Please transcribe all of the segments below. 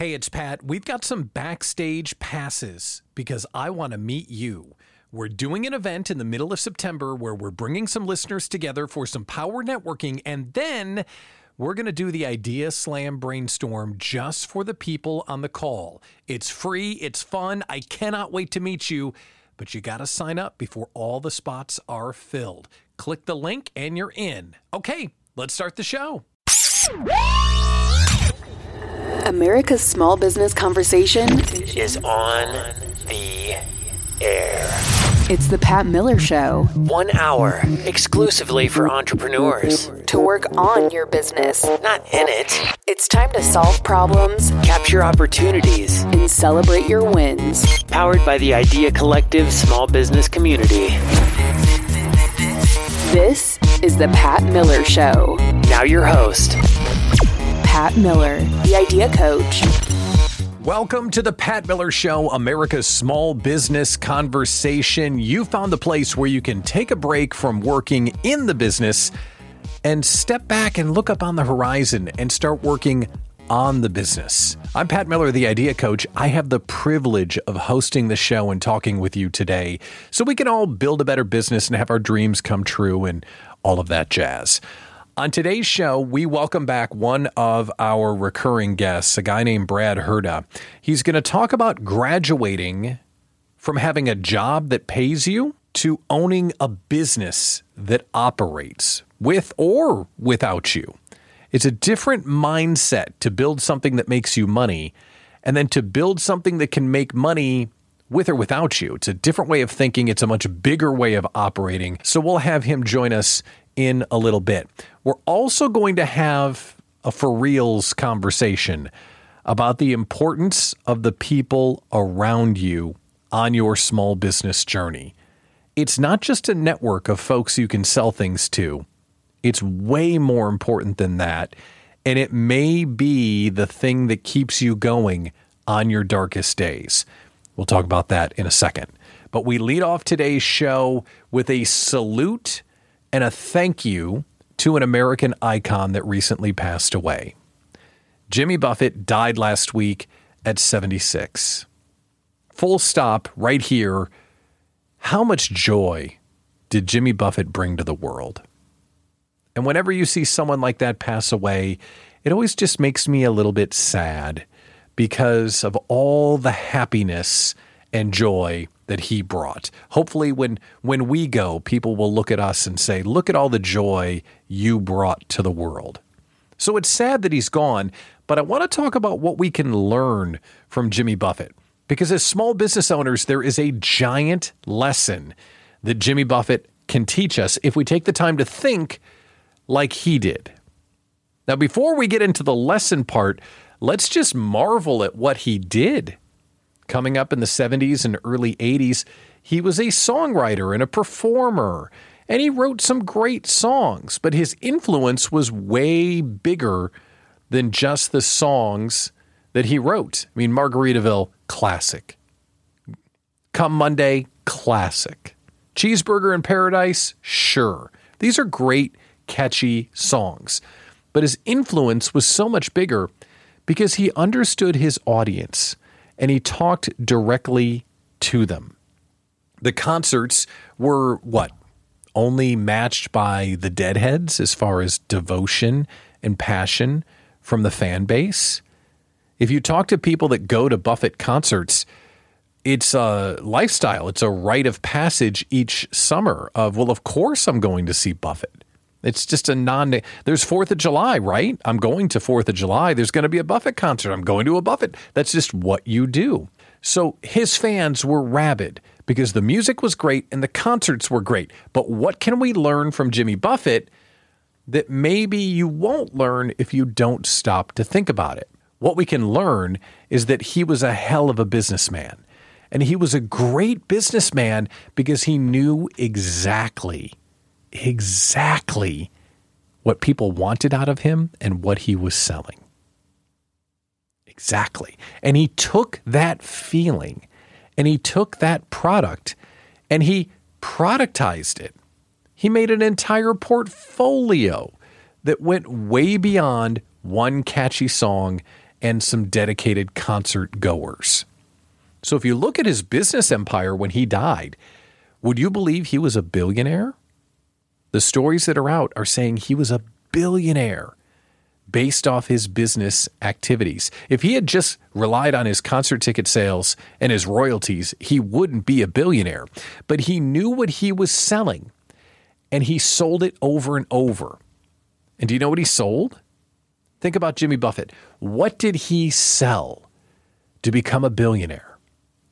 Hey, it's Pat. We've got some backstage passes because I want to meet you. We're doing an event in the middle of September where we're bringing some listeners together for some power networking, and then we're going to do the Idea Slam brainstorm just for the people on the call. It's free, it's fun. I cannot wait to meet you, but you got to sign up before all the spots are filled. Click the link and you're in. Okay, let's start the show. America's small business conversation is on the air. It's the Pat Miller Show. One hour exclusively for entrepreneurs. To work on your business, not in it. It's time to solve problems, capture opportunities, and celebrate your wins. Powered by the Idea Collective small business community. This is the Pat Miller Show. Now, your host, Pat Miller, the Idea Coach. Welcome to the Pat Miller Show, America's small business conversation. You found the place where you can take a break from working in the business and step back and look up on the horizon and start working on the business. I'm Pat Miller, the Idea Coach. I have the privilege of hosting the show and talking with you today so we can all build a better business and have our dreams come true and all of that jazz. On today's show, we welcome back one of our recurring guests, a guy named Brad Herda. He's going to talk about graduating from having a job that pays you to owning a business that operates with or without you. It's a different mindset to build something that makes you money and then to build something that can make money with or without you. It's a different way of thinking. It's a much bigger way of operating. So we'll have him join us in a little bit. We're also going to have a for reals conversation about the importance of the people around you on your small business journey. It's not just a network of folks you can sell things to, it's way more important than that. And it may be the thing that keeps you going on your darkest days. We'll talk about that in a second. But we lead off today's show with a salute and a thank you to an American icon that recently passed away. Jimmy Buffett died last week at 76. Full stop right here. How much joy did Jimmy Buffett bring to the world? And whenever you see someone like that pass away, it always just makes me a little bit sad because of all the happiness and joy that he brought. Hopefully when when we go, people will look at us and say, "Look at all the joy you brought to the world." So it's sad that he's gone, but I want to talk about what we can learn from Jimmy Buffett. Because as small business owners, there is a giant lesson that Jimmy Buffett can teach us if we take the time to think like he did. Now, before we get into the lesson part, let's just marvel at what he did. Coming up in the 70s and early 80s, he was a songwriter and a performer, and he wrote some great songs, but his influence was way bigger than just the songs that he wrote. I mean, Margaritaville, classic. Come Monday, classic. Cheeseburger in Paradise, sure. These are great, catchy songs. But his influence was so much bigger because he understood his audience and he talked directly to them. The concerts were what? Only matched by the Deadheads as far as devotion and passion from the fan base. If you talk to people that go to Buffett concerts, it's a lifestyle. It's a rite of passage each summer of, well, of course I'm going to see Buffett. It's just a non. There's Fourth of July, right? I'm going to Fourth of July. There's going to be a Buffett concert. I'm going to a Buffett. That's just what you do. So his fans were rabid because the music was great and the concerts were great. But what can we learn from Jimmy Buffett that maybe you won't learn if you don't stop to think about it? What we can learn is that he was a hell of a businessman. And he was a great businessman because he knew exactly exactly what people wanted out of him and what he was selling. Exactly. And he took that feeling and he took that product and he productized it. He made an entire portfolio that went way beyond one catchy song and some dedicated concert goers. So if you look at his business empire when he died, would you believe he was a billionaire? The stories that are out are saying he was a billionaire based off his business activities. If he had just relied on his concert ticket sales and his royalties, he wouldn't be a billionaire. But he knew what he was selling and he sold it over and over. And do you know what he sold? Think about Jimmy Buffett. What did he sell to become a billionaire?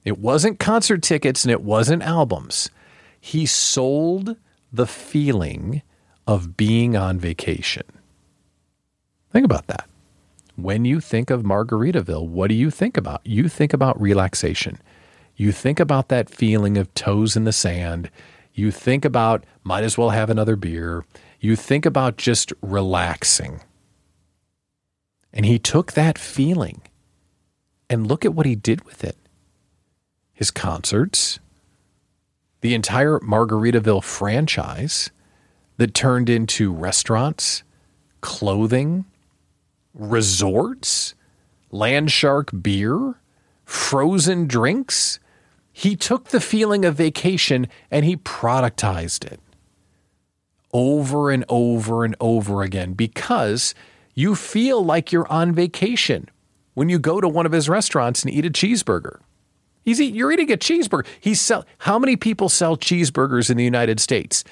It wasn't concert tickets and it wasn't albums. He sold the feeling of being on vacation. Think about that. When you think of Margaritaville, what do you think about? You think about relaxation. You think about that feeling of toes in the sand. You think about might as well have another beer. You think about just relaxing. And he took that feeling and look at what he did with it. His concerts, the entire Margaritaville franchise that turned into restaurants, clothing, resorts, Landshark beer, frozen drinks. He took the feeling of vacation and he productized it over and over and over again because you feel like you're on vacation when you go to one of his restaurants and eat a cheeseburger. He's eat, you're eating a cheeseburger. He's sell, how many people sell cheeseburgers in the United States?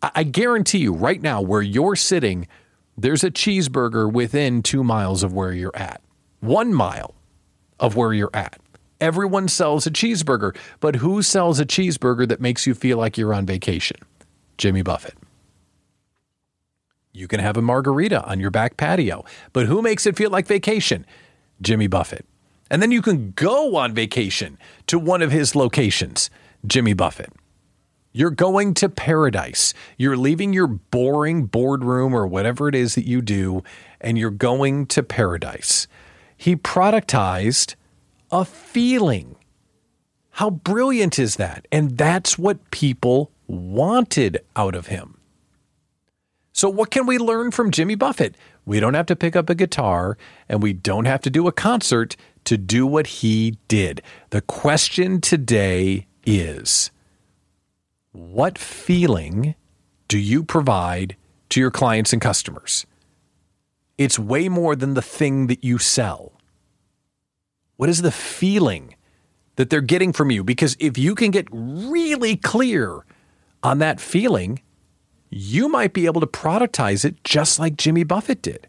I, I guarantee you right now where you're sitting, there's a cheeseburger within two miles of where you're at. One mile of where you're at. Everyone sells a cheeseburger, but who sells a cheeseburger that makes you feel like you're on vacation? Jimmy Buffett. You can have a margarita on your back patio, but who makes it feel like vacation? Jimmy Buffett. And then you can go on vacation to one of his locations, Jimmy Buffett. You're going to paradise. You're leaving your boring boardroom or whatever it is that you do, and you're going to paradise. He productized a feeling. How brilliant is that? And that's what people wanted out of him. So, what can we learn from Jimmy Buffett? We don't have to pick up a guitar and we don't have to do a concert to do what he did. The question today is what feeling do you provide to your clients and customers? It's way more than the thing that you sell. What is the feeling that they're getting from you? Because if you can get really clear on that feeling, you might be able to productize it just like Jimmy Buffett did.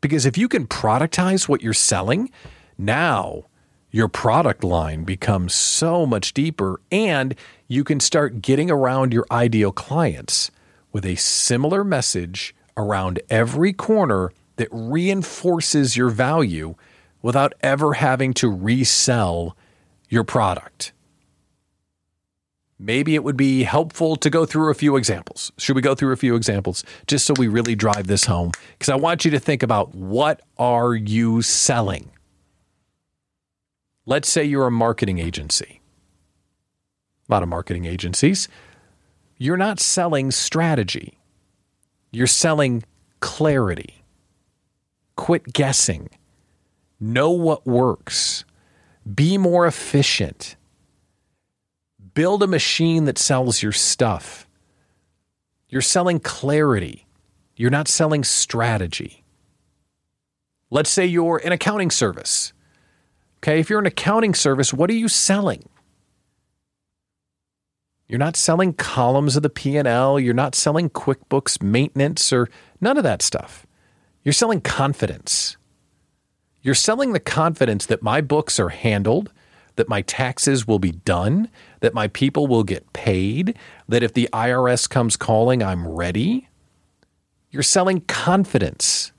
Because if you can productize what you're selling, now your product line becomes so much deeper and you can start getting around your ideal clients with a similar message around every corner that reinforces your value without ever having to resell your product. Maybe it would be helpful to go through a few examples. Should we go through a few examples just so we really drive this home? Because I want you to think about what are you selling? Let's say you're a marketing agency. A lot of marketing agencies. You're not selling strategy. You're selling clarity. Quit guessing. Know what works. Be more efficient build a machine that sells your stuff. You're selling clarity. You're not selling strategy. Let's say you're an accounting service. Okay, if you're an accounting service, what are you selling? You're not selling columns of the P&L, you're not selling QuickBooks maintenance or none of that stuff. You're selling confidence. You're selling the confidence that my books are handled, that my taxes will be done, that my people will get paid, that if the IRS comes calling, I'm ready. You're selling confidence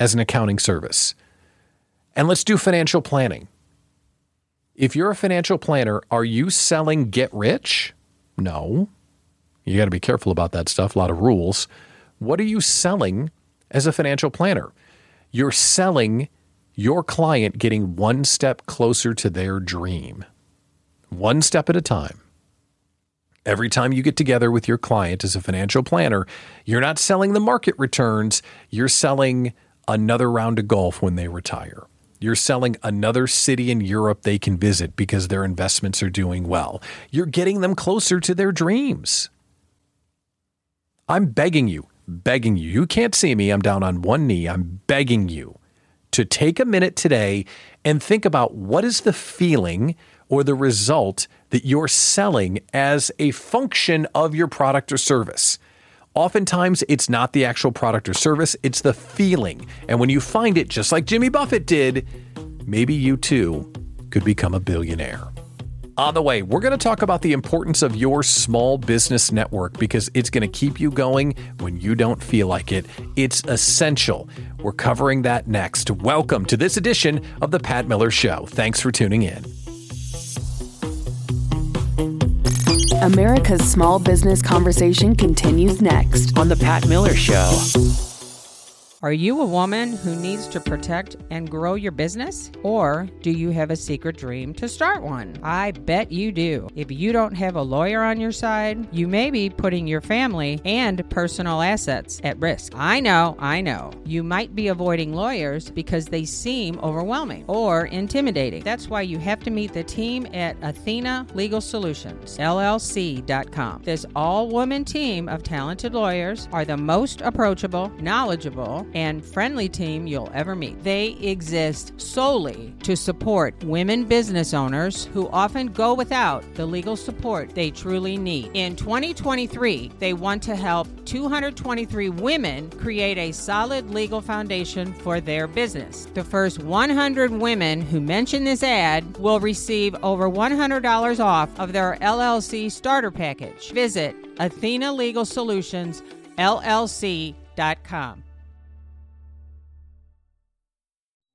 as an accounting service. And let's do financial planning. If you're a financial planner, are you selling get rich? No. You got to be careful about that stuff, a lot of rules. What are you selling as a financial planner? You're selling your client getting one step closer to their dream, one step at a time. Every time you get together with your client as a financial planner, you're not selling the market returns, you're selling another round of golf when they retire. You're selling another city in Europe they can visit because their investments are doing well. You're getting them closer to their dreams. I'm begging you, begging you. You can't see me. I'm down on one knee. I'm begging you to take a minute today and think about what is the feeling or the result that you're selling as a function of your product or service. Oftentimes, it's not the actual product or service, it's the feeling. And when you find it, just like Jimmy Buffett did, maybe you too could become a billionaire. On the way, we're going to talk about the importance of your small business network because it's going to keep you going when you don't feel like it. It's essential. We're covering that next. Welcome to this edition of The Pat Miller Show. Thanks for tuning in. America's small business conversation continues next. On The Pat Miller Show. Are you a woman who needs to protect and grow your business? Or do you have a secret dream to start one? I bet you do. If you don't have a lawyer on your side, you may be putting your family and personal assets at risk. I know, I know. You might be avoiding lawyers because they seem overwhelming or intimidating. That's why you have to meet the team at Athena Legal Solutions, LLC.com. This all woman team of talented lawyers are the most approachable, knowledgeable, and friendly team you'll ever meet. They exist solely to support women business owners who often go without the legal support they truly need. In 2023, they want to help 223 women create a solid legal foundation for their business. The first 100 women who mention this ad will receive over $100 off of their LLC starter package. Visit Athena Legal Solutions.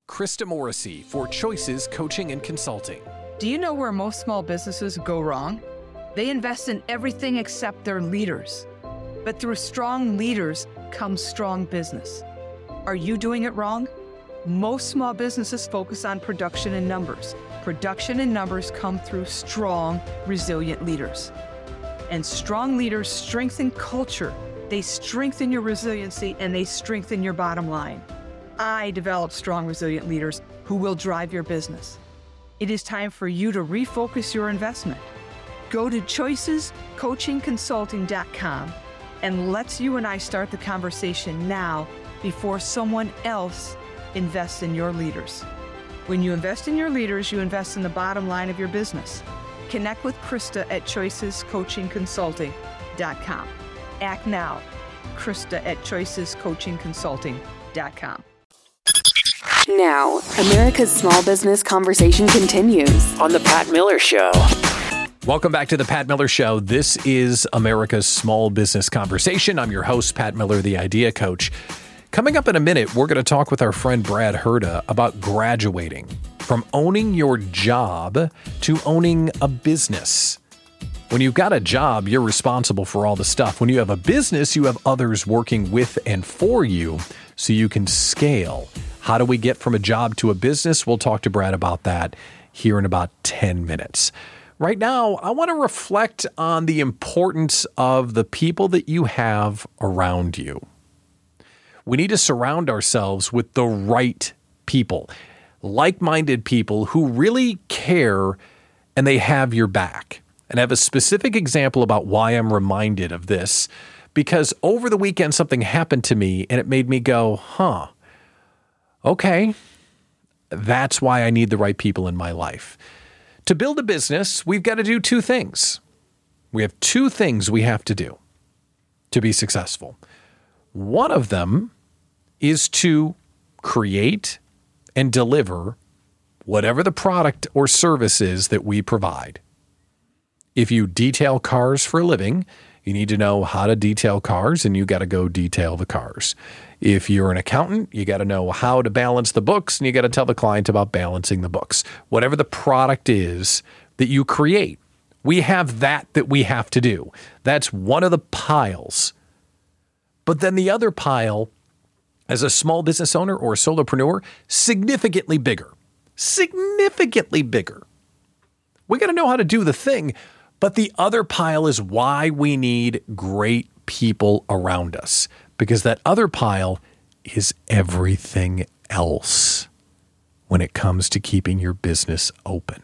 Krista Morrissey for Choices Coaching and Consulting. Do you know where most small businesses go wrong? They invest in everything except their leaders. But through strong leaders comes strong business. Are you doing it wrong? Most small businesses focus on production and numbers. Production and numbers come through strong, resilient leaders. And strong leaders strengthen culture, they strengthen your resiliency, and they strengthen your bottom line. I develop strong, resilient leaders who will drive your business. It is time for you to refocus your investment. Go to choicescoachingconsulting.com and let's you and I start the conversation now before someone else invests in your leaders. When you invest in your leaders, you invest in the bottom line of your business. Connect with Krista at choicescoachingconsulting.com. Act now. Krista at choicescoachingconsulting.com. Now, America's small business conversation continues. On The Pat Miller Show. Welcome back to the Pat Miller Show. This is America's Small Business Conversation. I'm your host, Pat Miller, the Idea Coach. Coming up in a minute, we're going to talk with our friend Brad Herda about graduating from owning your job to owning a business. When you've got a job, you're responsible for all the stuff. When you have a business, you have others working with and for you so you can scale. How do we get from a job to a business? We'll talk to Brad about that here in about 10 minutes. Right now, I want to reflect on the importance of the people that you have around you. We need to surround ourselves with the right people, like minded people who really care and they have your back. And I have a specific example about why I'm reminded of this because over the weekend something happened to me and it made me go, huh, okay, that's why I need the right people in my life. To build a business, we've got to do two things. We have two things we have to do to be successful. One of them is to create and deliver whatever the product or service is that we provide. If you detail cars for a living, you need to know how to detail cars and you got to go detail the cars. If you're an accountant, you got to know how to balance the books and you got to tell the client about balancing the books. Whatever the product is that you create, we have that that we have to do. That's one of the piles. But then the other pile, as a small business owner or a solopreneur, significantly bigger. Significantly bigger. We got to know how to do the thing, but the other pile is why we need great people around us because that other pile is everything else when it comes to keeping your business open.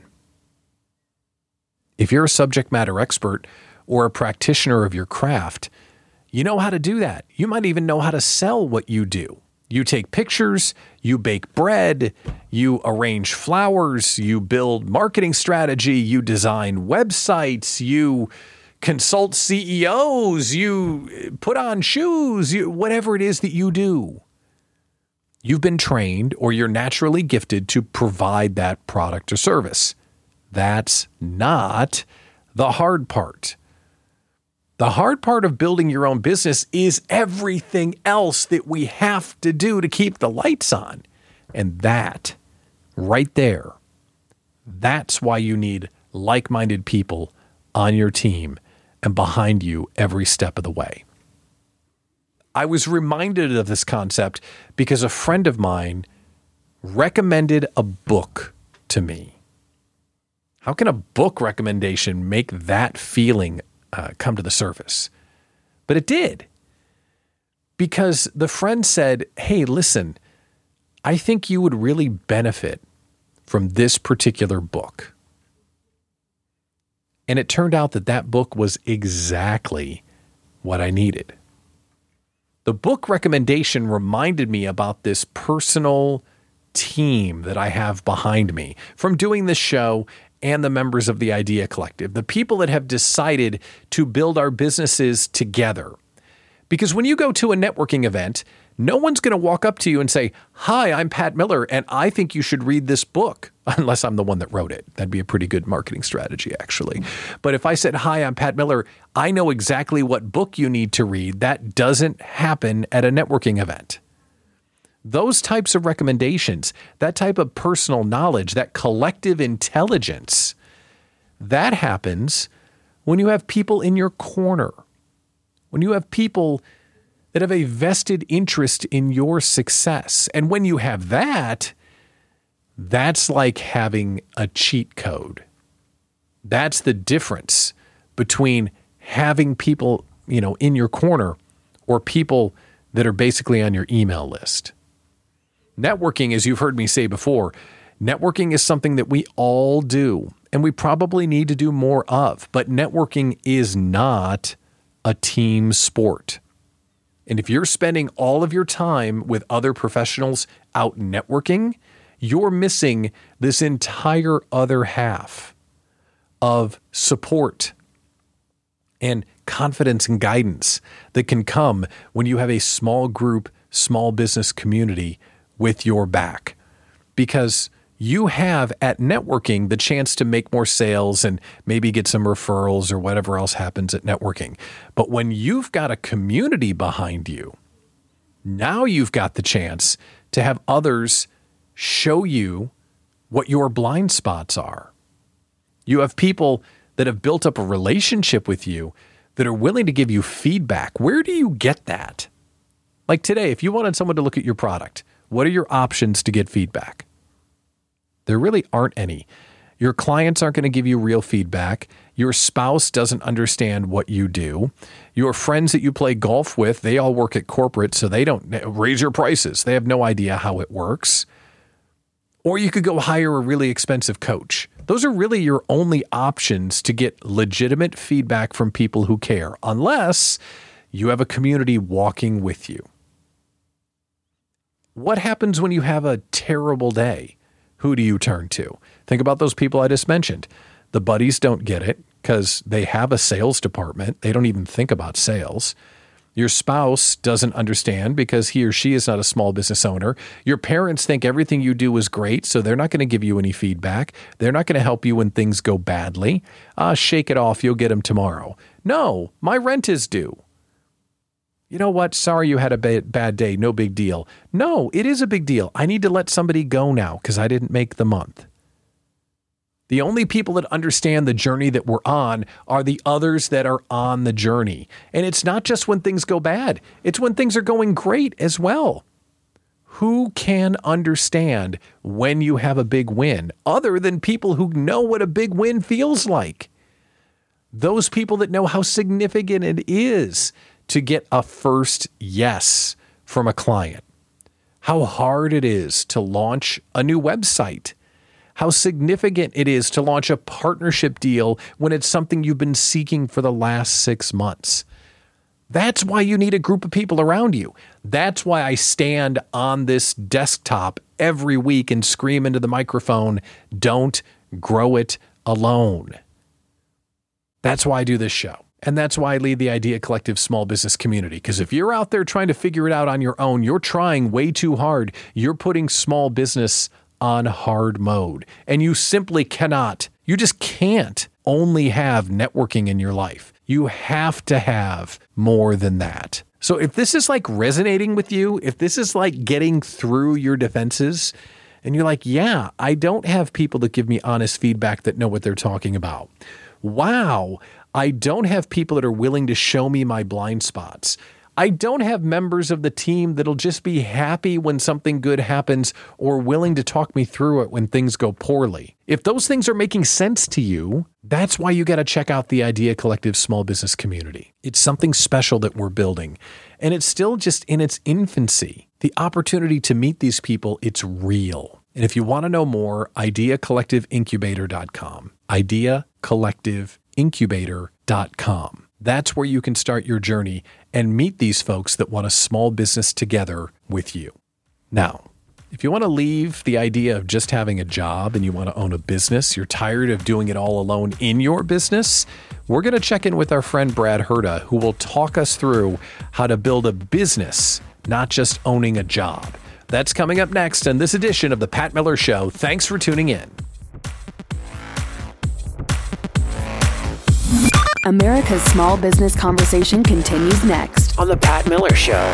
If you're a subject matter expert or a practitioner of your craft, you know how to do that. You might even know how to sell what you do. You take pictures, you bake bread, you arrange flowers, you build marketing strategy, you design websites, you consult CEOs, you put on shoes, you, whatever it is that you do. You've been trained or you're naturally gifted to provide that product or service. That's not the hard part. The hard part of building your own business is everything else that we have to do to keep the lights on. And that, right there, that's why you need like minded people on your team and behind you every step of the way. I was reminded of this concept because a friend of mine recommended a book to me. How can a book recommendation make that feeling uh, come to the surface? But it did. Because the friend said, Hey, listen, I think you would really benefit from this particular book. And it turned out that that book was exactly what I needed. The book recommendation reminded me about this personal team that I have behind me from doing this show and the members of the Idea Collective, the people that have decided to build our businesses together. Because when you go to a networking event, no one's going to walk up to you and say, Hi, I'm Pat Miller, and I think you should read this book, unless I'm the one that wrote it. That'd be a pretty good marketing strategy, actually. But if I said, Hi, I'm Pat Miller, I know exactly what book you need to read, that doesn't happen at a networking event. Those types of recommendations, that type of personal knowledge, that collective intelligence, that happens when you have people in your corner, when you have people that have a vested interest in your success. And when you have that, that's like having a cheat code. That's the difference between having people, you know, in your corner or people that are basically on your email list. Networking, as you've heard me say before, networking is something that we all do and we probably need to do more of, but networking is not a team sport. And if you're spending all of your time with other professionals out networking, you're missing this entire other half of support and confidence and guidance that can come when you have a small group, small business community with your back. Because you have at networking the chance to make more sales and maybe get some referrals or whatever else happens at networking. But when you've got a community behind you, now you've got the chance to have others show you what your blind spots are. You have people that have built up a relationship with you that are willing to give you feedback. Where do you get that? Like today, if you wanted someone to look at your product, what are your options to get feedback? There really aren't any. Your clients aren't going to give you real feedback. Your spouse doesn't understand what you do. Your friends that you play golf with, they all work at corporate, so they don't raise your prices. They have no idea how it works. Or you could go hire a really expensive coach. Those are really your only options to get legitimate feedback from people who care, unless you have a community walking with you. What happens when you have a terrible day? Who do you turn to? Think about those people I just mentioned. The buddies don't get it because they have a sales department. They don't even think about sales. Your spouse doesn't understand because he or she is not a small business owner. Your parents think everything you do is great, so they're not going to give you any feedback. They're not going to help you when things go badly. Ah, shake it off. You'll get them tomorrow. No, my rent is due you know what? Sorry you had a bad day. No big deal. No, it is a big deal. I need to let somebody go now because I didn't make the month. The only people that understand the journey that we're on are the others that are on the journey. And it's not just when things go bad, it's when things are going great as well. Who can understand when you have a big win other than people who know what a big win feels like? Those people that know how significant it is to get a first yes from a client. how hard it is to launch a new website, how significant it is to launch a partnership deal when it's something you've been seeking for the last six months. That's why you need a group of people around you. That's why I stand on this desktop every week and scream into the microphone, don't grow it alone. That's why I do this show. And that's why I lead the Idea Collective small business community. Because if you're out there trying to figure it out on your own, you're trying way too hard. You're putting small business on hard mode. And you simply cannot, you just can't only have networking in your life. You have to have more than that. So if this is like resonating with you, if this is like getting through your defenses, and you're like, yeah, I don't have people that give me honest feedback that know what they're talking about. Wow, I don't have people that are willing to show me my blind spots. I don't have members of the team that'll just be happy when something good happens or willing to talk me through it when things go poorly. If those things are making sense to you, that's why you got to check out the Idea Collective small business community. It's something special that we're building, and it's still just in its infancy. The opportunity to meet these people, it's real. And if you want to know more, ideacollectiveincubator.com. Ideacollectiveincubator.com. That's where you can start your journey and meet these folks that want a small business together with you. Now, if you want to leave the idea of just having a job and you want to own a business, you're tired of doing it all alone in your business, we're going to check in with our friend Brad Herda, who will talk us through how to build a business, not just owning a job. That's coming up next in this edition of The Pat Miller Show. Thanks for tuning in. America's Small Business Conversation continues next. On The Pat Miller Show.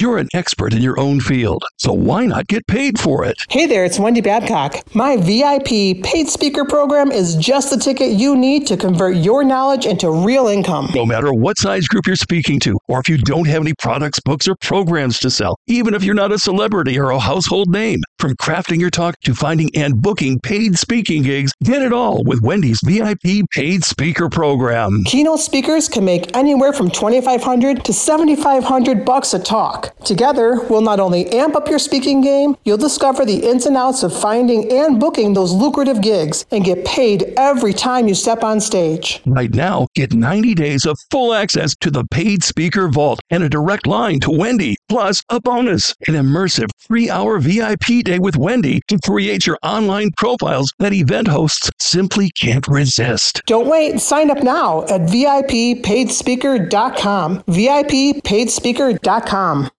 You're an expert in your own field, so why not get paid for it? Hey there, it's Wendy Babcock. My VIP paid speaker program is just the ticket you need to convert your knowledge into real income. No matter what size group you're speaking to, or if you don't have any products, books, or programs to sell, even if you're not a celebrity or a household name, from crafting your talk to finding and booking paid speaking gigs, get it all with Wendy's VIP paid speaker program. Keynote speakers can make anywhere from 2500 to 7500 bucks a talk. Together, we'll not only amp up your speaking game, you'll discover the ins and outs of finding and booking those lucrative gigs and get paid every time you step on stage. Right now, get 90 days of full access to the paid speaker vault and a direct line to Wendy, plus a bonus, an immersive three hour VIP day with Wendy to create your online profiles that event hosts simply can't resist. Don't wait, sign up now at VIPpaidspeaker.com. VIPpaidspeaker.com.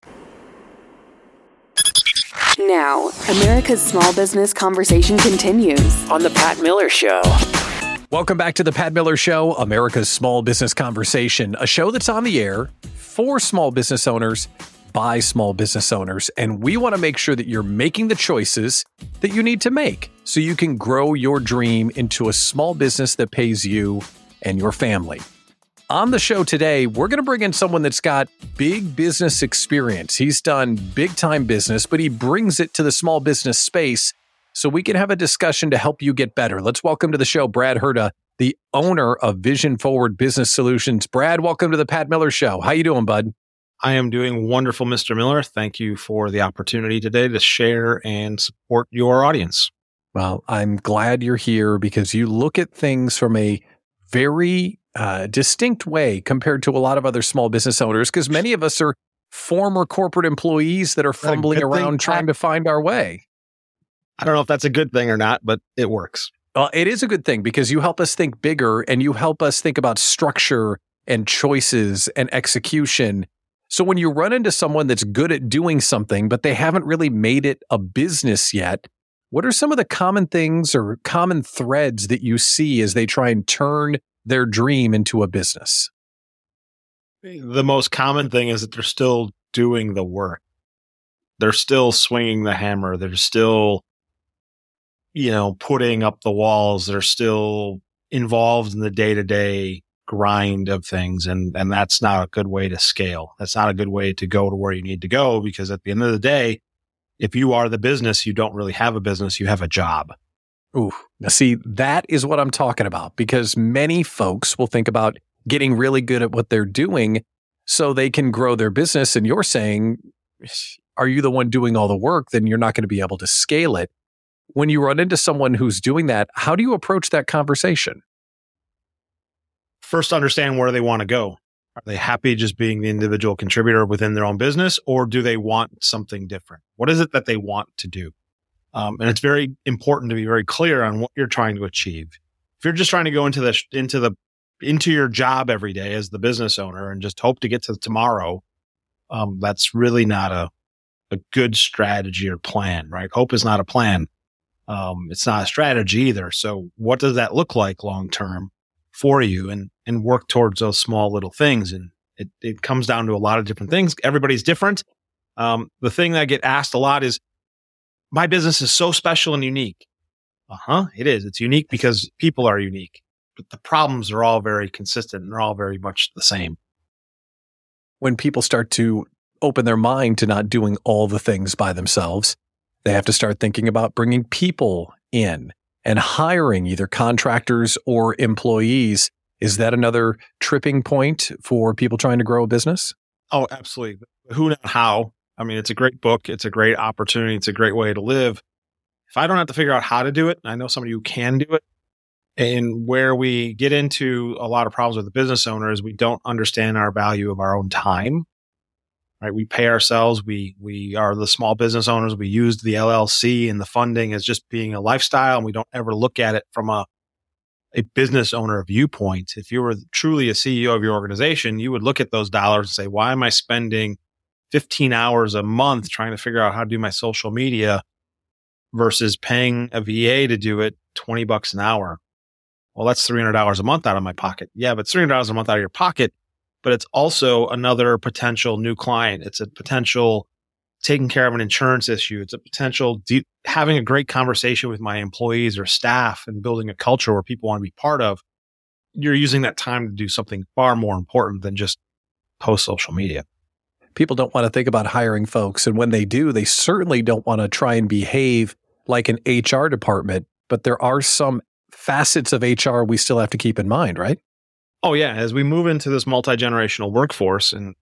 Now, America's Small Business Conversation continues. On The Pat Miller Show. Welcome back to the Pat Miller Show, America's Small Business Conversation, a show that's on the air for small business owners by small business owners. And we want to make sure that you're making the choices that you need to make so you can grow your dream into a small business that pays you and your family. On the show today, we're going to bring in someone that's got big business experience. He's done big time business, but he brings it to the small business space so we can have a discussion to help you get better. Let's welcome to the show Brad Herda, the owner of Vision Forward Business Solutions. Brad, welcome to the Pat Miller Show. How you doing, bud? I am doing wonderful, Mr. Miller. Thank you for the opportunity today to share and support your audience. Well, I'm glad you're here because you look at things from a very uh, distinct way compared to a lot of other small business owners because many of us are former corporate employees that are fumbling good thing, around trying to find our way. I don't know if that's a good thing or not, but it works. Well, it is a good thing because you help us think bigger and you help us think about structure and choices and execution. So when you run into someone that's good at doing something, but they haven't really made it a business yet, what are some of the common things or common threads that you see as they try and turn their dream into a business? The most common thing is that they're still doing the work. They're still swinging the hammer. They're still, you know, putting up the walls. They're still involved in the day to day grind of things. And, and that's not a good way to scale. That's not a good way to go to where you need to go because at the end of the day, if you are the business, you don't really have a business, you have a job. Ooh, now see, that is what I'm talking about because many folks will think about getting really good at what they're doing so they can grow their business. And you're saying are you the one doing all the work? Then you're not going to be able to scale it. When you run into someone who's doing that, how do you approach that conversation? First, understand where they want to go. Are they happy just being the individual contributor within their own business, or do they want something different? What is it that they want to do? Um, and it's very important to be very clear on what you're trying to achieve. If you're just trying to go into the into the into your job every day as the business owner and just hope to get to tomorrow, um, that's really not a a good strategy or plan, right? Hope is not a plan. Um, it's not a strategy either. So, what does that look like long term for you? And and work towards those small little things. And it it comes down to a lot of different things. Everybody's different. Um, the thing that I get asked a lot is, my business is so special and unique. Uh huh. It is. It's unique because people are unique, but the problems are all very consistent and they're all very much the same. When people start to open their mind to not doing all the things by themselves, they have to start thinking about bringing people in and hiring either contractors or employees. Is that another tripping point for people trying to grow a business? Oh, absolutely. Who not how? I mean, it's a great book. It's a great opportunity. It's a great way to live. If I don't have to figure out how to do it, I know somebody who can do it. And where we get into a lot of problems with the business owner is we don't understand our value of our own time right? We pay ourselves. We we are the small business owners. We use the LLC and the funding as just being a lifestyle, and we don't ever look at it from a a business owner viewpoint. If you were truly a CEO of your organization, you would look at those dollars and say, "Why am I spending 15 hours a month trying to figure out how to do my social media versus paying a VA to do it 20 bucks an hour?" Well, that's $300 a month out of my pocket. Yeah, but $300 a month out of your pocket but it's also another potential new client. It's a potential taking care of an insurance issue. It's a potential de- having a great conversation with my employees or staff and building a culture where people want to be part of. You're using that time to do something far more important than just post social media. People don't want to think about hiring folks. And when they do, they certainly don't want to try and behave like an HR department. But there are some facets of HR we still have to keep in mind, right? Oh yeah, as we move into this multi-generational workforce and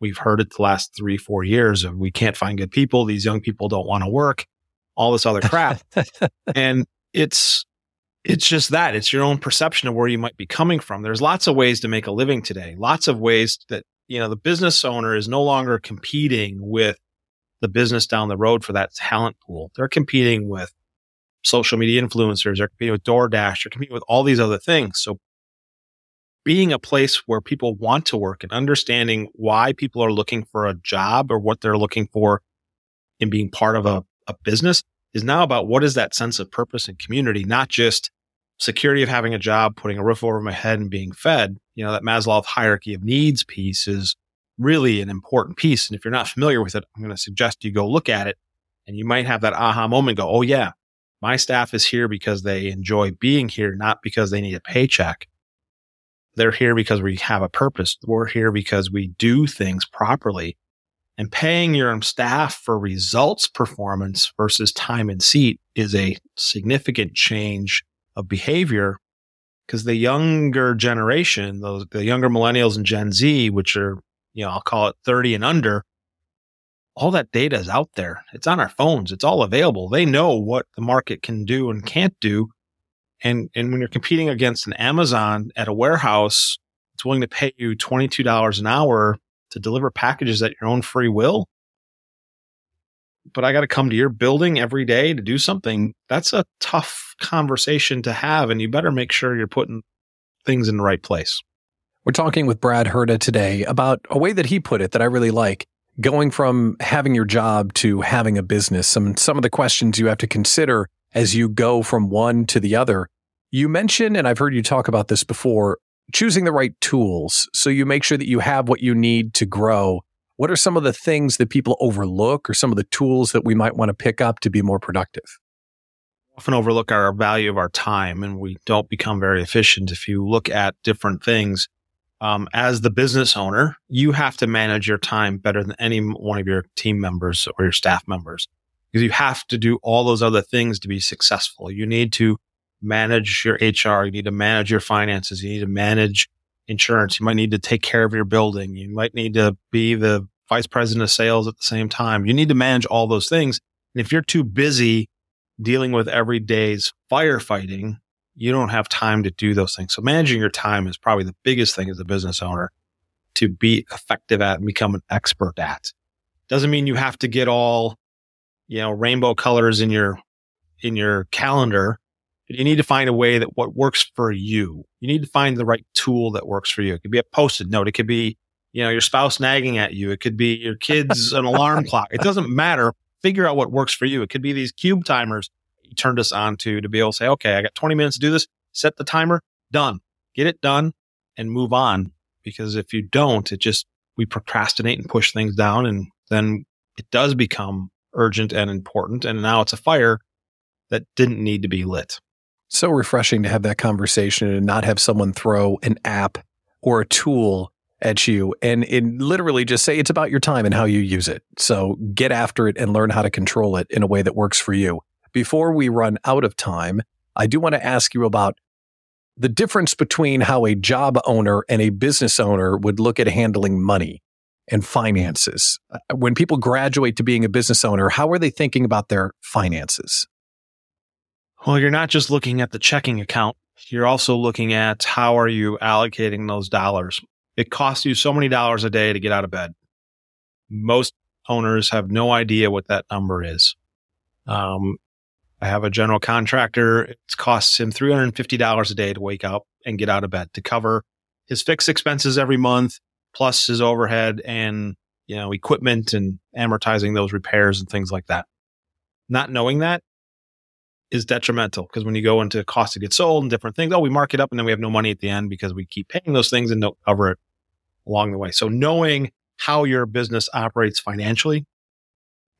we've heard it the last 3 4 years of we can't find good people, these young people don't want to work, all this other crap. and it's it's just that it's your own perception of where you might be coming from. There's lots of ways to make a living today. Lots of ways that you know the business owner is no longer competing with the business down the road for that talent pool. They're competing with social media influencers, they're competing with DoorDash, they're competing with all these other things. So being a place where people want to work and understanding why people are looking for a job or what they're looking for in being part of a, a business is now about what is that sense of purpose and community, not just security of having a job, putting a roof over my head and being fed. You know, that Maslow hierarchy of needs piece is really an important piece. And if you're not familiar with it, I'm going to suggest you go look at it and you might have that aha moment go, Oh yeah, my staff is here because they enjoy being here, not because they need a paycheck. They're here because we have a purpose. We're here because we do things properly. And paying your staff for results performance versus time and seat is a significant change of behavior because the younger generation, those, the younger millennials and Gen Z, which are, you know, I'll call it 30 and under, all that data is out there. It's on our phones. It's all available. They know what the market can do and can't do. And, and when you're competing against an Amazon at a warehouse, it's willing to pay you $22 an hour to deliver packages at your own free will. But I got to come to your building every day to do something. That's a tough conversation to have. And you better make sure you're putting things in the right place. We're talking with Brad Herda today about a way that he put it that I really like going from having your job to having a business. Some, some of the questions you have to consider as you go from one to the other. You mentioned, and I've heard you talk about this before, choosing the right tools so you make sure that you have what you need to grow. What are some of the things that people overlook or some of the tools that we might want to pick up to be more productive? Often overlook our value of our time and we don't become very efficient if you look at different things. Um, as the business owner, you have to manage your time better than any one of your team members or your staff members because you have to do all those other things to be successful. You need to manage your HR. You need to manage your finances. You need to manage insurance. You might need to take care of your building. You might need to be the vice president of sales at the same time. You need to manage all those things. And if you're too busy dealing with every day's firefighting, you don't have time to do those things. So managing your time is probably the biggest thing as a business owner to be effective at and become an expert at. Doesn't mean you have to get all, you know, rainbow colors in your, in your calendar. But you need to find a way that what works for you. You need to find the right tool that works for you. It could be a post-it note. It could be, you know, your spouse nagging at you. It could be your kids an alarm clock. It doesn't matter. Figure out what works for you. It could be these cube timers you turned us on to to be able to say, okay, I got 20 minutes to do this. Set the timer, done. Get it done and move on. Because if you don't, it just, we procrastinate and push things down and then it does become urgent and important. And now it's a fire that didn't need to be lit. So refreshing to have that conversation and not have someone throw an app or a tool at you and, and literally just say it's about your time and how you use it. So get after it and learn how to control it in a way that works for you. Before we run out of time, I do want to ask you about the difference between how a job owner and a business owner would look at handling money and finances. Uh, when people graduate to being a business owner, how are they thinking about their finances? Well, you're not just looking at the checking account. You're also looking at how are you allocating those dollars. It costs you so many dollars a day to get out of bed. Most owners have no idea what that number is. Um, I have a general contractor. It costs him $350 a day to wake up and get out of bed to cover his fixed expenses every month, plus his overhead and, you know, equipment and amortizing those repairs and things like that. Not knowing that is detrimental because when you go into cost of goods sold and different things, oh, we mark it up and then we have no money at the end because we keep paying those things and don't cover it along the way. So knowing how your business operates financially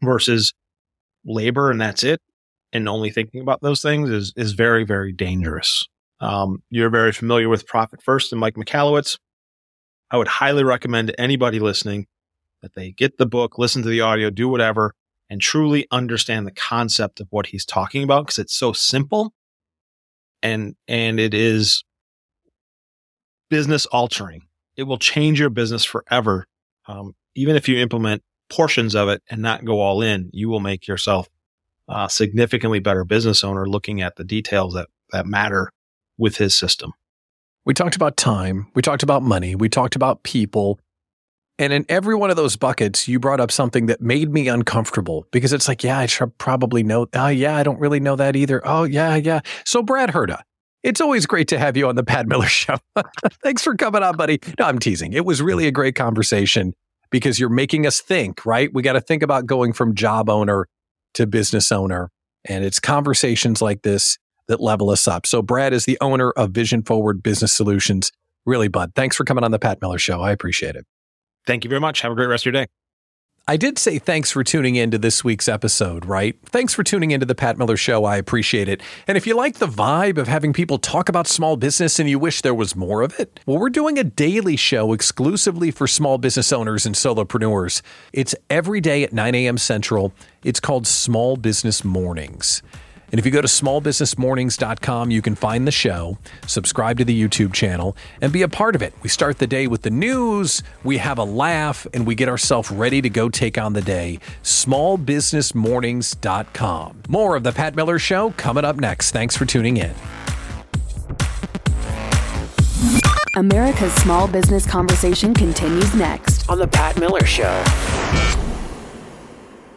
versus labor and that's it and only thinking about those things is is very very dangerous. Um, you're very familiar with Profit First and Mike Michalowicz. I would highly recommend to anybody listening that they get the book, listen to the audio, do whatever, and truly understand the concept of what he's talking about because it's so simple and and it is business altering. It will change your business forever. Um, even if you implement portions of it and not go all in, you will make yourself a significantly better business owner looking at the details that, that matter with his system. We talked about time. We talked about money. We talked about people. And in every one of those buckets, you brought up something that made me uncomfortable because it's like, yeah, I should probably know. Oh, yeah, I don't really know that either. Oh, yeah, yeah. So, Brad Herda, it's always great to have you on the Pat Miller Show. Thanks for coming on, buddy. No, I'm teasing. It was really a great conversation because you're making us think, right? We got to think about going from job owner to business owner. And it's conversations like this that level us up. So, Brad is the owner of Vision Forward Business Solutions. Really, bud, thanks for coming on the Pat Miller Show. I appreciate it. Thank you very much. Have a great rest of your day. I did say thanks for tuning in to this week's episode, right? Thanks for tuning into the Pat Miller Show. I appreciate it. And if you like the vibe of having people talk about small business and you wish there was more of it, well, we're doing a daily show exclusively for small business owners and solopreneurs. It's every day at 9 a.m. Central. It's called Small Business Mornings. And if you go to smallbusinessmornings.com, you can find the show, subscribe to the YouTube channel, and be a part of it. We start the day with the news, we have a laugh, and we get ourselves ready to go take on the day. Smallbusinessmornings.com. More of The Pat Miller Show coming up next. Thanks for tuning in. America's Small Business Conversation continues next on The Pat Miller Show.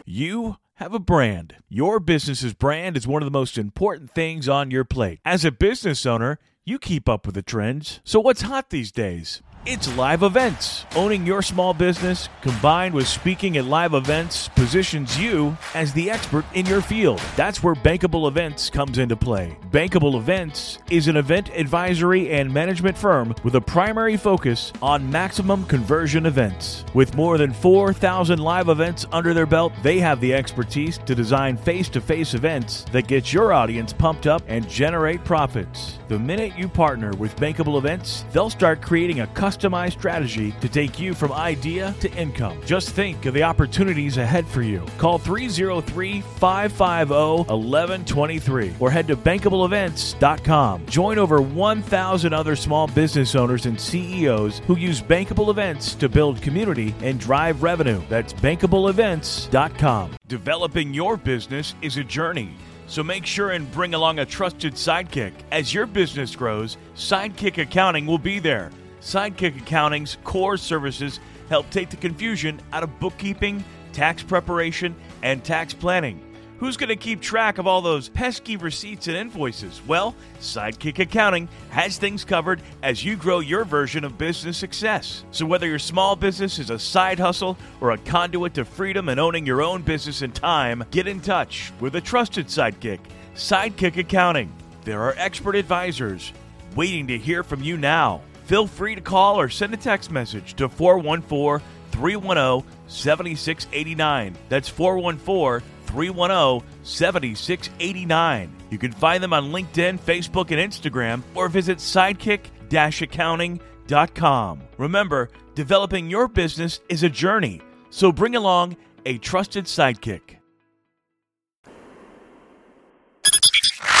You have a brand. Your business's brand is one of the most important things on your plate. As a business owner, you keep up with the trends. So, what's hot these days? It's live events. Owning your small business combined with speaking at live events positions you as the expert in your field. That's where Bankable Events comes into play. Bankable Events is an event advisory and management firm with a primary focus on maximum conversion events. With more than 4,000 live events under their belt, they have the expertise to design face to face events that get your audience pumped up and generate profits. The minute you partner with Bankable Events, they'll start creating a custom customized strategy to take you from idea to income. Just think of the opportunities ahead for you. Call 303 550 1123 or head to bankableevents.com. Join over 1,000 other small business owners and CEOs who use Bankable Events to build community and drive revenue. That's bankableevents.com. Developing your business is a journey. So make sure and bring along a trusted sidekick. As your business grows, Sidekick Accounting will be there. Sidekick Accounting's core services help take the confusion out of bookkeeping, tax preparation, and tax planning. Who's going to keep track of all those pesky receipts and invoices? Well, Sidekick Accounting has things covered as you grow your version of business success. So, whether your small business is a side hustle or a conduit to freedom and owning your own business in time, get in touch with a trusted sidekick, Sidekick Accounting. There are expert advisors waiting to hear from you now. Feel free to call or send a text message to 414 310 7689. That's 414 310 7689. You can find them on LinkedIn, Facebook, and Instagram, or visit sidekick accounting.com. Remember, developing your business is a journey, so bring along a trusted sidekick.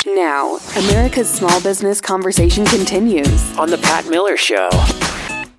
Now, America's small business conversation continues. On The Pat Miller Show.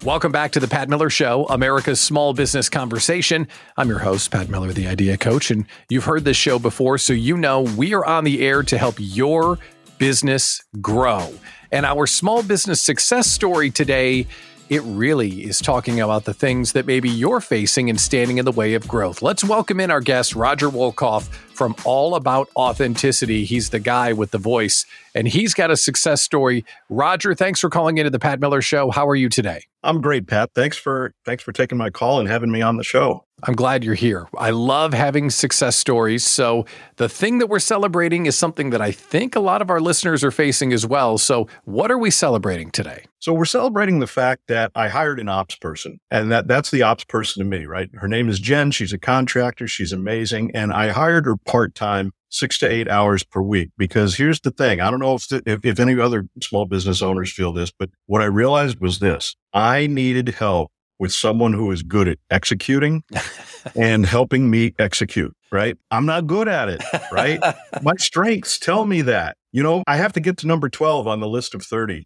Welcome back to the Pat Miller Show, America's small business conversation. I'm your host, Pat Miller, the Idea Coach, and you've heard this show before, so you know we are on the air to help your business grow. And our small business success story today, it really is talking about the things that maybe you're facing and standing in the way of growth. Let's welcome in our guest, Roger Wolkoff from All About Authenticity. He's the guy with the voice, and he's got a success story. Roger, thanks for calling into the Pat Miller Show. How are you today? I'm great, Pat. Thanks for thanks for taking my call and having me on the show. I'm glad you're here. I love having success stories. So, the thing that we're celebrating is something that I think a lot of our listeners are facing as well. So, what are we celebrating today? So, we're celebrating the fact that I hired an ops person, and that that's the ops person to me, right? Her name is Jen. She's a contractor. She's amazing, and I hired her part time six to eight hours per week. Because here's the thing. I don't know if, if, if any other small business owners feel this, but what I realized was this. I needed help with someone who is good at executing and helping me execute, right? I'm not good at it, right? My strengths tell me that. You know, I have to get to number 12 on the list of 30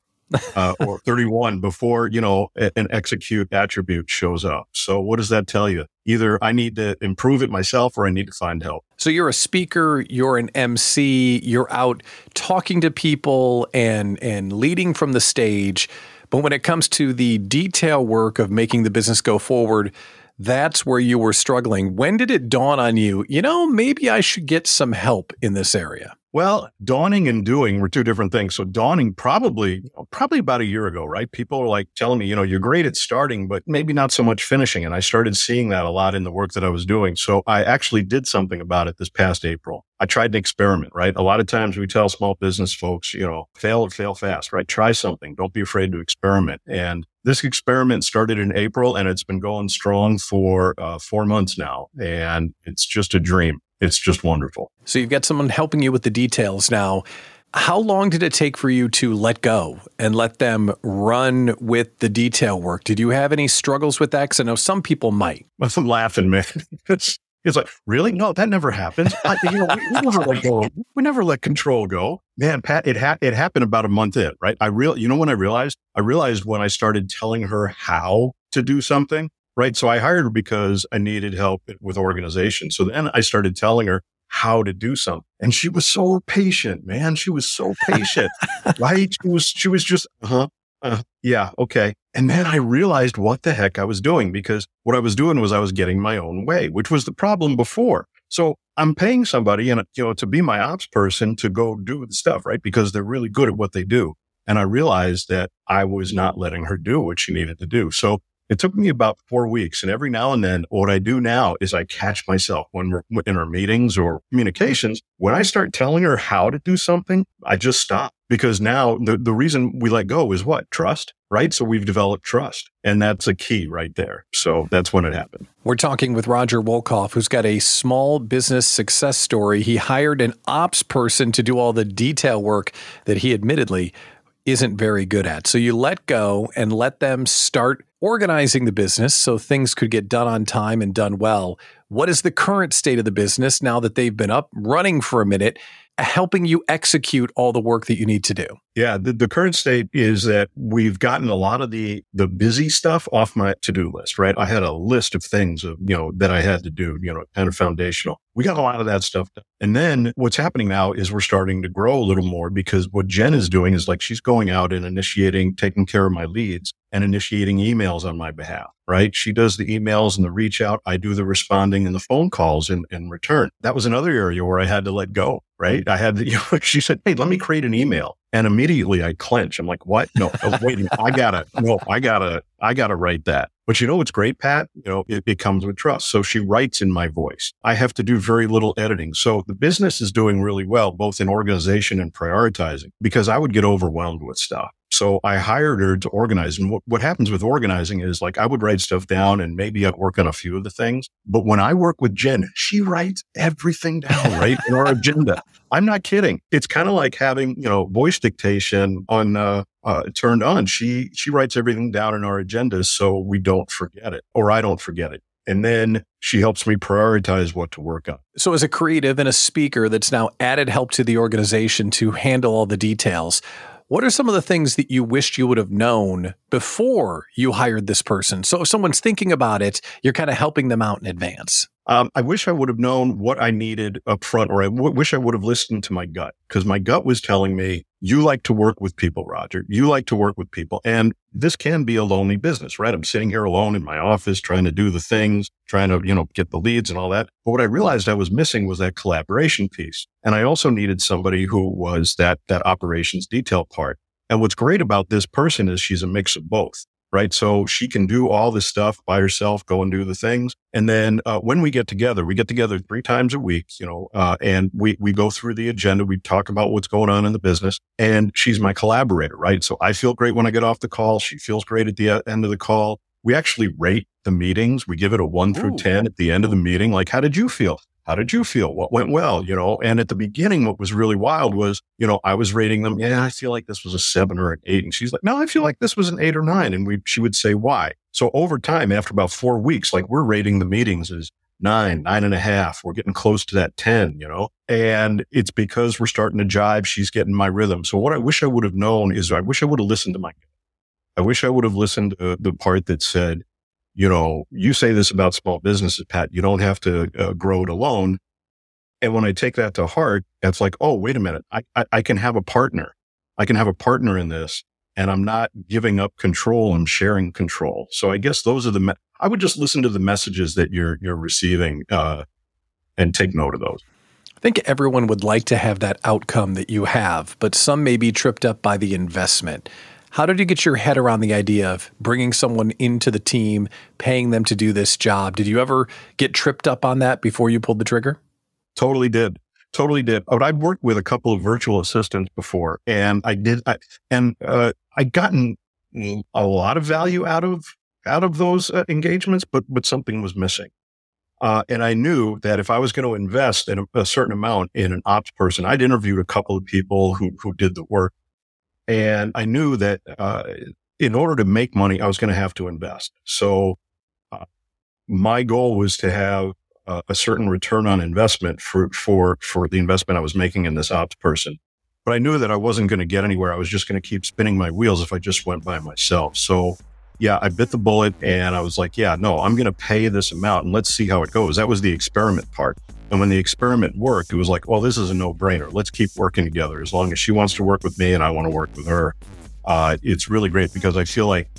uh, or 31 before, you know, an execute attribute shows up. So what does that tell you? Either I need to improve it myself or I need to find help. So you're a speaker, you're an MC, you're out talking to people and and leading from the stage. But when it comes to the detail work of making the business go forward, that's where you were struggling. When did it dawn on you, you know, maybe I should get some help in this area? Well, dawning and doing were two different things. So dawning probably probably about a year ago, right? People were like telling me, you know, you're great at starting, but maybe not so much finishing. And I started seeing that a lot in the work that I was doing. So I actually did something about it this past April. I tried an experiment, right? A lot of times we tell small business folks, you know, fail fail fast, right? Try something. Don't be afraid to experiment. And this experiment started in April and it's been going strong for uh, four months now. And it's just a dream it's just wonderful. So you've got someone helping you with the details now. How long did it take for you to let go and let them run with the detail work? Did you have any struggles with that? Because I know some people might. I'm laughing, man. It's, it's like, really? No, that never happens. I, you know, we, we, never let go. We never let control go. Man, Pat, it, ha- it happened about a month in, right? I real, you know, when I realized, I realized when I started telling her how to do something, right? So I hired her because I needed help with organization. So then I started telling her how to do something. And she was so patient, man. She was so patient, right? She was, she was just, uh-huh, uh, yeah, okay. And then I realized what the heck I was doing because what I was doing was I was getting my own way, which was the problem before. So I'm paying somebody and, you know, to be my ops person to go do the stuff, right? Because they're really good at what they do. And I realized that I was not letting her do what she needed to do. So it took me about four weeks. And every now and then, what I do now is I catch myself when we're in our meetings or communications. When I start telling her how to do something, I just stop because now the, the reason we let go is what? Trust, right? So we've developed trust. And that's a key right there. So that's when it happened. We're talking with Roger Wolkoff, who's got a small business success story. He hired an ops person to do all the detail work that he admittedly isn't very good at. So you let go and let them start organizing the business so things could get done on time and done well. What is the current state of the business now that they've been up running for a minute? Helping you execute all the work that you need to do? Yeah, the, the current state is that we've gotten a lot of the the busy stuff off my to do list. Right, I had a list of things of you know that I had to do. You know, kind of foundational. We got a lot of that stuff done. And then what's happening now is we're starting to grow a little more because what Jen is doing is like she's going out and initiating, taking care of my leads and initiating emails on my behalf, right? She does the emails and the reach out. I do the responding and the phone calls in, in return. That was another area where I had to let go, right? I had, you know, she said, Hey, let me create an email. And immediately I clench. I'm like, what? No, wait, I gotta, no, I gotta, I gotta write that. But you know what's great, Pat? You know, it, it comes with trust. So she writes in my voice. I have to do very little editing. So the business is doing really well, both in organization and prioritizing because I would get overwhelmed with stuff. So I hired her to organize. And what, what happens with organizing is like I would write stuff down and maybe I'd work on a few of the things. But when I work with Jen, she writes everything down, right? in our agenda. I'm not kidding. It's kind of like having, you know, voice dictation on, uh, uh, turned on. She, she writes everything down in our agendas so we don't forget it or I don't forget it. And then she helps me prioritize what to work on. So, as a creative and a speaker that's now added help to the organization to handle all the details, what are some of the things that you wished you would have known before you hired this person? So if someone's thinking about it, you're kind of helping them out in advance. Um, I wish I would have known what I needed up front, or I w- wish I would have listened to my gut because my gut was telling me, you like to work with people, Roger. You like to work with people. And this can be a lonely business, right? I'm sitting here alone in my office trying to do the things, trying to, you know, get the leads and all that. But what I realized I was missing was that collaboration piece. And I also needed somebody who was that, that operations detail part. And what's great about this person is she's a mix of both right? So she can do all this stuff by herself, go and do the things. And then uh, when we get together, we get together three times a week, you know, uh, and we we go through the agenda. We talk about what's going on in the business, and she's my collaborator, right? So I feel great when I get off the call. She feels great at the uh, end of the call. We actually rate the meetings. We give it a one through 10 at the end of the meeting. Like, how did you feel? How did you feel? What went well? You know, and at the beginning, what was really wild was, you know, I was rating them. Yeah, I feel like this was a seven or an eight. And she's like, no, I feel like this was an eight or nine. And we, she would say why. So over time, after about four weeks, like we're rating the meetings as nine, nine and a half. We're getting close to that 10, you know, and it's because we're starting to jive. She's getting my rhythm. So what I wish I would have known is I wish I would have listened to my, I wish I would have listened to the part that said, you know, you say this about small businesses, Pat, you don't have to uh, grow it alone. And when I take that to heart, it's like, oh, wait a minute. I, I, I, can have a partner. I can have a partner in this and I'm not giving up control. I'm sharing control. So I guess those are the, me- I would just listen to the messages that you're, you're receiving, uh, and take note of those. I think everyone would like to have that outcome that you have, but some may be tripped up by the investment. How did you get your head around the idea of bringing someone into the team, paying them to do this job? Did you ever get tripped up on that before you pulled the trigger? Totally did. Totally did. But I'd worked with a couple of virtual assistants before and I did, I, and, uh, I'd gotten a lot of value out of, out of those uh, engagements, but, but something was missing. Uh, and I knew that if I was going to invest in a, a, certain amount in an ops person, I'd interviewed a couple of people who, who did the work and I knew that uh, in order to make money, I was going to have to invest. So uh, my goal was to have uh, a certain return on investment for, for, for the investment I was making in this ops person. But I knew that I wasn't going to get anywhere. I was just going to keep spinning my wheels if I just went by myself. So yeah, I bit the bullet and I was like, yeah, no, I'm going to pay this amount and let's see how it goes. That was the experiment part. And when the experiment worked, it was like, well, this is a no brainer. Let's keep working together. As long as she wants to work with me and I want to work with her, uh, it's really great because I feel like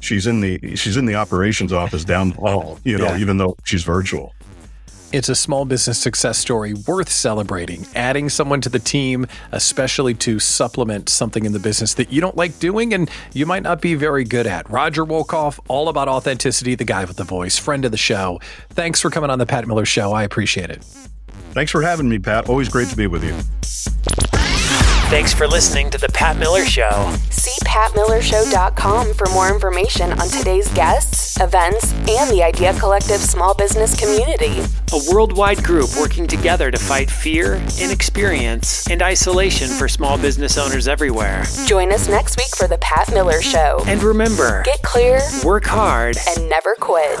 she's in the she's in the operations office down the hall, you know, yeah. even though she's virtual. It's a small business success story worth celebrating. Adding someone to the team, especially to supplement something in the business that you don't like doing and you might not be very good at. Roger Wolkoff, all about authenticity, the guy with the voice, friend of the show. Thanks for coming on the Pat Miller Show. I appreciate it. Thanks for having me, Pat. Always great to be with you. Thanks for listening to The Pat Miller Show. See patmillershow.com for more information on today's guests, events, and the Idea Collective small business community. A worldwide group working together to fight fear, inexperience, and isolation for small business owners everywhere. Join us next week for The Pat Miller Show. And remember, Get clear work hard. and never quit.